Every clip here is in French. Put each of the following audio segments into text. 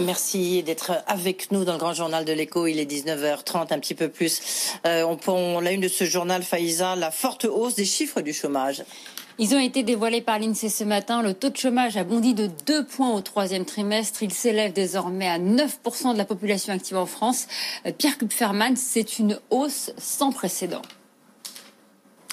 Merci d'être avec nous dans le grand journal de l'écho. Il est 19h30, un petit peu plus. Euh, on, on l'a une de ce journal, Faïza, la forte hausse des chiffres du chômage. Ils ont été dévoilés par l'INSEE ce matin. Le taux de chômage a bondi de 2 points au troisième trimestre. Il s'élève désormais à 9% de la population active en France. Euh, Pierre Kupferman, c'est une hausse sans précédent.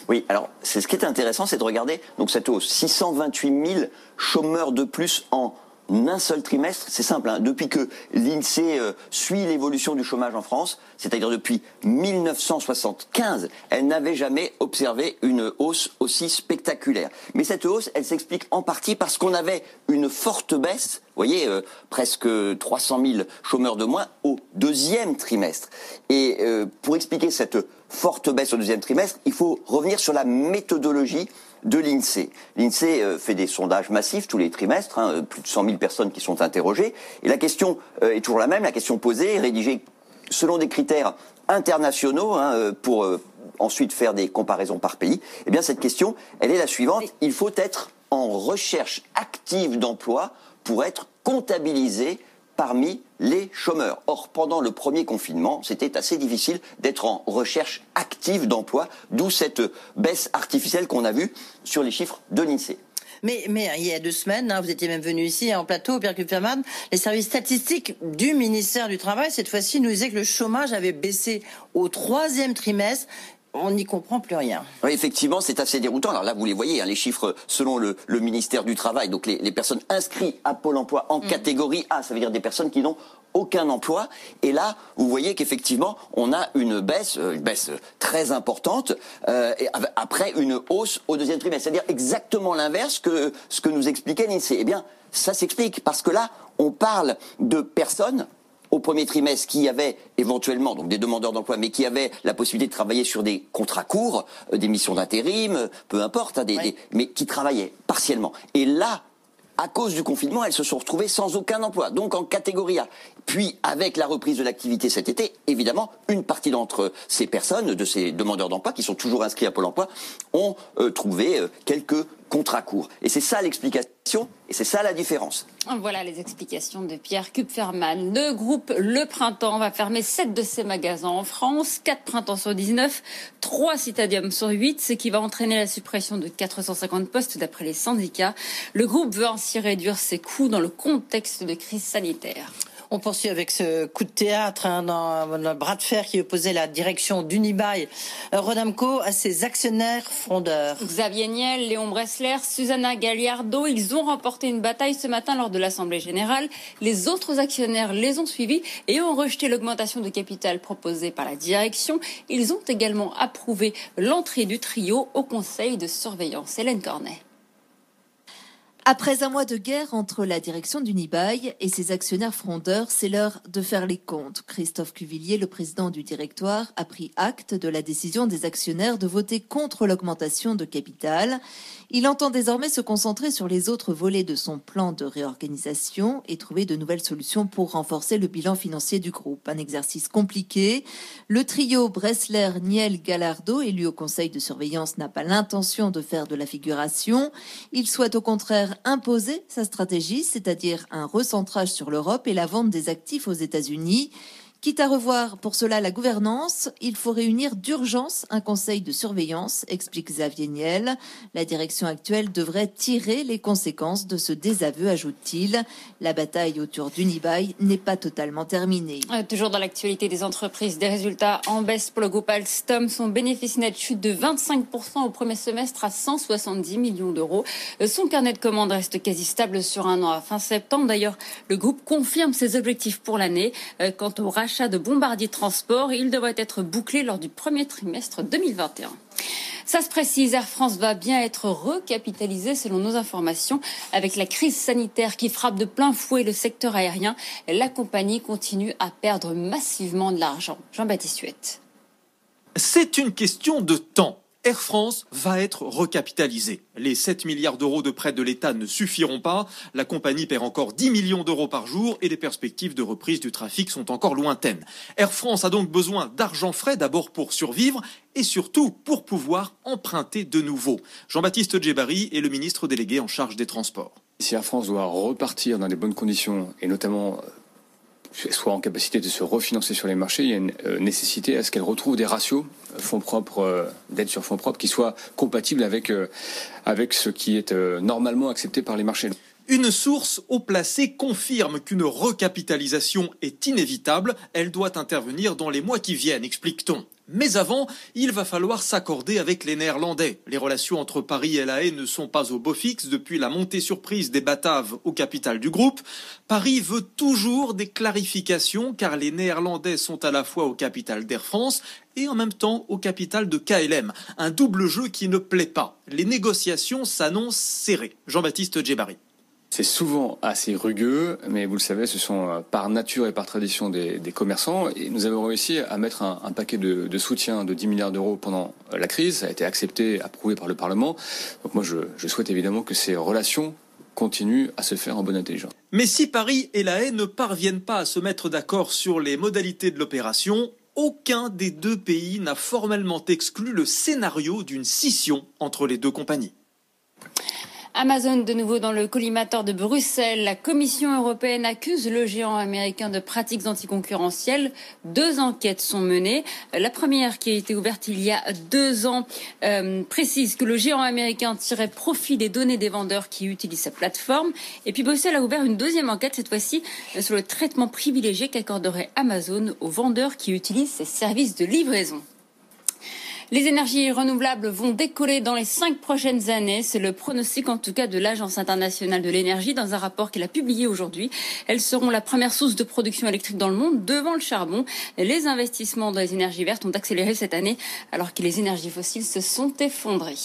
Oui, alors c'est ce qui est intéressant, c'est de regarder donc cette hausse 628 000 chômeurs de plus en un seul trimestre, c'est simple, hein. depuis que l'INSEE euh, suit l'évolution du chômage en France, c'est-à-dire depuis 1975, elle n'avait jamais observé une hausse aussi spectaculaire. Mais cette hausse, elle s'explique en partie parce qu'on avait une forte baisse, vous voyez, euh, presque 300 000 chômeurs de moins au deuxième trimestre. Et euh, pour expliquer cette forte baisse au deuxième trimestre, il faut revenir sur la méthodologie de l'INSEE. L'INSEE euh, fait des sondages massifs tous les trimestres, hein, euh, plus de 100 000 personnes qui sont interrogées, et la question euh, est toujours la même, la question posée rédigée selon des critères internationaux hein, pour ensuite faire des comparaisons par pays. Eh bien, cette question, elle est la suivante. Il faut être en recherche active d'emploi pour être comptabilisé parmi les chômeurs. Or, pendant le premier confinement, c'était assez difficile d'être en recherche active d'emploi, d'où cette baisse artificielle qu'on a vue sur les chiffres de l'INSEE. Mais, mais il y a deux semaines, hein, vous étiez même venu ici en plateau, Pierre Kupferman, les services statistiques du ministère du Travail, cette fois-ci, nous disaient que le chômage avait baissé au troisième trimestre on n'y comprend plus rien. Oui, effectivement, c'est assez déroutant. Alors là, vous les voyez, hein, les chiffres selon le, ministère du Travail. Donc les, personnes inscrites à Pôle Emploi en mm. catégorie A, ça veut dire des personnes qui n'ont aucun emploi. Et là, vous voyez qu'effectivement, on a une baisse, euh, une baisse très importante, euh, et après une hausse au deuxième trimestre. C'est-à-dire exactement l'inverse que ce que nous expliquait l'INSEE. Eh bien, ça s'explique parce que là, on parle de personnes au premier trimestre qui avaient éventuellement donc des demandeurs d'emploi, mais qui avaient la possibilité de travailler sur des contrats courts, euh, des missions d'intérim, peu importe, hein, mais qui travaillaient partiellement. Et là, à cause du confinement, elles se sont retrouvées sans aucun emploi, donc en catégorie A. Puis, avec la reprise de l'activité cet été, évidemment, une partie d'entre ces personnes, de ces demandeurs d'emploi, qui sont toujours inscrits à Pôle emploi, ont euh, trouvé euh, quelques contrats courts. Et c'est ça l'explication, et c'est ça la différence. Voilà les explications de Pierre Kupferman. Le groupe Le Printemps va fermer 7 de ses magasins en France, 4 printemps sur 19, 3 citadiums sur 8, ce qui va entraîner la suppression de 450 postes d'après les syndicats. Le groupe veut ainsi réduire ses coûts dans le contexte de crise sanitaire. On poursuit avec ce coup de théâtre hein, dans le bras de fer qui opposait la direction d'Unibail euh, Rodamco à ses actionnaires frondeurs. Xavier Niel, Léon Bressler, Susanna Galliardo, ils ont remporté une bataille ce matin lors de l'Assemblée générale. Les autres actionnaires les ont suivis et ont rejeté l'augmentation de capital proposée par la direction. Ils ont également approuvé l'entrée du trio au conseil de surveillance. Hélène Cornet. Après un mois de guerre entre la direction d'Unibail et ses actionnaires frondeurs, c'est l'heure de faire les comptes. Christophe Cuvillier, le président du directoire, a pris acte de la décision des actionnaires de voter contre l'augmentation de capital. Il entend désormais se concentrer sur les autres volets de son plan de réorganisation et trouver de nouvelles solutions pour renforcer le bilan financier du groupe. Un exercice compliqué. Le trio Bressler, Niel, Gallardo, élu au conseil de surveillance, n'a pas l'intention de faire de la figuration. Il souhaite au contraire imposer sa stratégie, c'est-à-dire un recentrage sur l'Europe et la vente des actifs aux États-Unis. Quitte à revoir pour cela la gouvernance, il faut réunir d'urgence un conseil de surveillance, explique Xavier Niel. La direction actuelle devrait tirer les conséquences de ce désaveu, ajoute-t-il. La bataille autour d'Unibail n'est pas totalement terminée. Euh, toujours dans l'actualité des entreprises, des résultats en baisse pour le groupe Alstom. Son bénéfice net chute de 25% au premier semestre à 170 millions d'euros. Euh, son carnet de commandes reste quasi stable sur un an à fin septembre. D'ailleurs, le groupe confirme ses objectifs pour l'année. Euh, quant au rachat de Bombardier Transport. Il devrait être bouclé lors du premier trimestre 2021. Ça se précise, Air France va bien être recapitalisée selon nos informations. Avec la crise sanitaire qui frappe de plein fouet le secteur aérien, la compagnie continue à perdre massivement de l'argent. Jean-Baptiste Huette. C'est une question de temps. Air France va être recapitalisée. Les 7 milliards d'euros de prêts de l'État ne suffiront pas. La compagnie perd encore 10 millions d'euros par jour et les perspectives de reprise du trafic sont encore lointaines. Air France a donc besoin d'argent frais d'abord pour survivre et surtout pour pouvoir emprunter de nouveau. Jean-Baptiste Djebari est le ministre délégué en charge des transports. Si Air France doit repartir dans les bonnes conditions et notamment soit en capacité de se refinancer sur les marchés, il y a une euh, nécessité à ce qu'elle retrouve des ratios euh, fonds propres, euh, d'aide sur fonds propres, qui soient compatibles avec, avec ce qui est normalement accepté par les marchés. Une source haut placée confirme qu'une recapitalisation est inévitable. Elle doit intervenir dans les mois qui viennent, explique-t-on. Mais avant, il va falloir s'accorder avec les Néerlandais. Les relations entre Paris et La Haye ne sont pas au beau fixe depuis la montée surprise des Bataves au capital du groupe. Paris veut toujours des clarifications car les Néerlandais sont à la fois au capital d'Air France et en même temps au capital de KLM. Un double jeu qui ne plaît pas. Les négociations s'annoncent serrées. Jean-Baptiste Djebari. C'est souvent assez rugueux, mais vous le savez, ce sont euh, par nature et par tradition des, commerçants. Et nous avons réussi à mettre un, paquet de, soutien de 10 milliards d'euros pendant euh, la crise. Ça a été accepté, approuvé par le Parlement. Donc moi, je, souhaite évidemment que ces relations continuent à se faire en bonne intelligence. Mais si Paris et La Haye ne parviennent pas à se mettre d'accord sur les modalités de l'opération, aucun des deux pays n'a formellement exclu le scénario d'une scission entre les deux compagnies. Amazon de nouveau dans le collimateur de Bruxelles. La Commission européenne accuse le géant américain de pratiques anticoncurrentielles. Deux enquêtes sont menées. La première, qui a été ouverte il y a deux ans, euh, précise que le géant américain tirait profit des données des vendeurs qui utilisent sa plateforme. Et puis Bruxelles a ouvert une deuxième enquête, cette fois-ci sur le traitement privilégié qu'accorderait Amazon aux vendeurs qui utilisent ses services de livraison. Les énergies renouvelables vont décoller dans les cinq prochaines années. C'est le pronostic en tout cas de l'Agence internationale de l'énergie dans un rapport qu'elle a publié aujourd'hui. Elles seront la première source de production électrique dans le monde devant le charbon. Les investissements dans les énergies vertes ont accéléré cette année alors que les énergies fossiles se sont effondrées.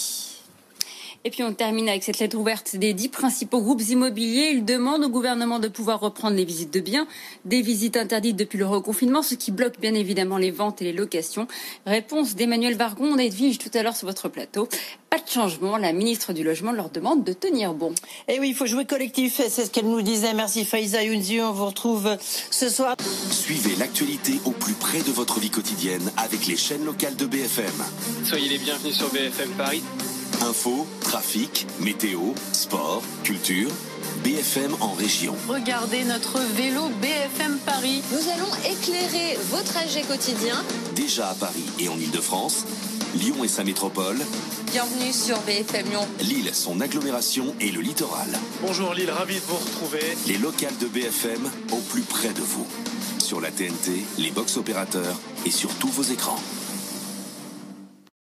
Et puis on termine avec cette lettre ouverte des dix principaux groupes immobiliers. Ils demandent au gouvernement de pouvoir reprendre les visites de biens, des visites interdites depuis le reconfinement, ce qui bloque bien évidemment les ventes et les locations. Réponse d'Emmanuel Vargon, on Edwige tout à l'heure sur votre plateau. Pas de changement, la ministre du Logement leur demande de tenir bon. Et eh oui, il faut jouer collectif, c'est ce qu'elle nous disait. Merci Faiza Younzi, on vous retrouve ce soir. Suivez l'actualité au plus près de votre vie quotidienne avec les chaînes locales de BFM. Soyez les bienvenus sur BFM Paris. Info, trafic, météo, sport, culture. BFM en région. Regardez notre vélo BFM Paris. Nous allons éclairer vos trajets quotidiens. Déjà à Paris et en Ile-de-France, Lyon et sa métropole. Bienvenue sur BFM Lyon. Lille, son agglomération et le littoral. Bonjour Lille, ravi de vous retrouver. Les locales de BFM au plus près de vous. Sur la TNT, les box opérateurs et sur tous vos écrans.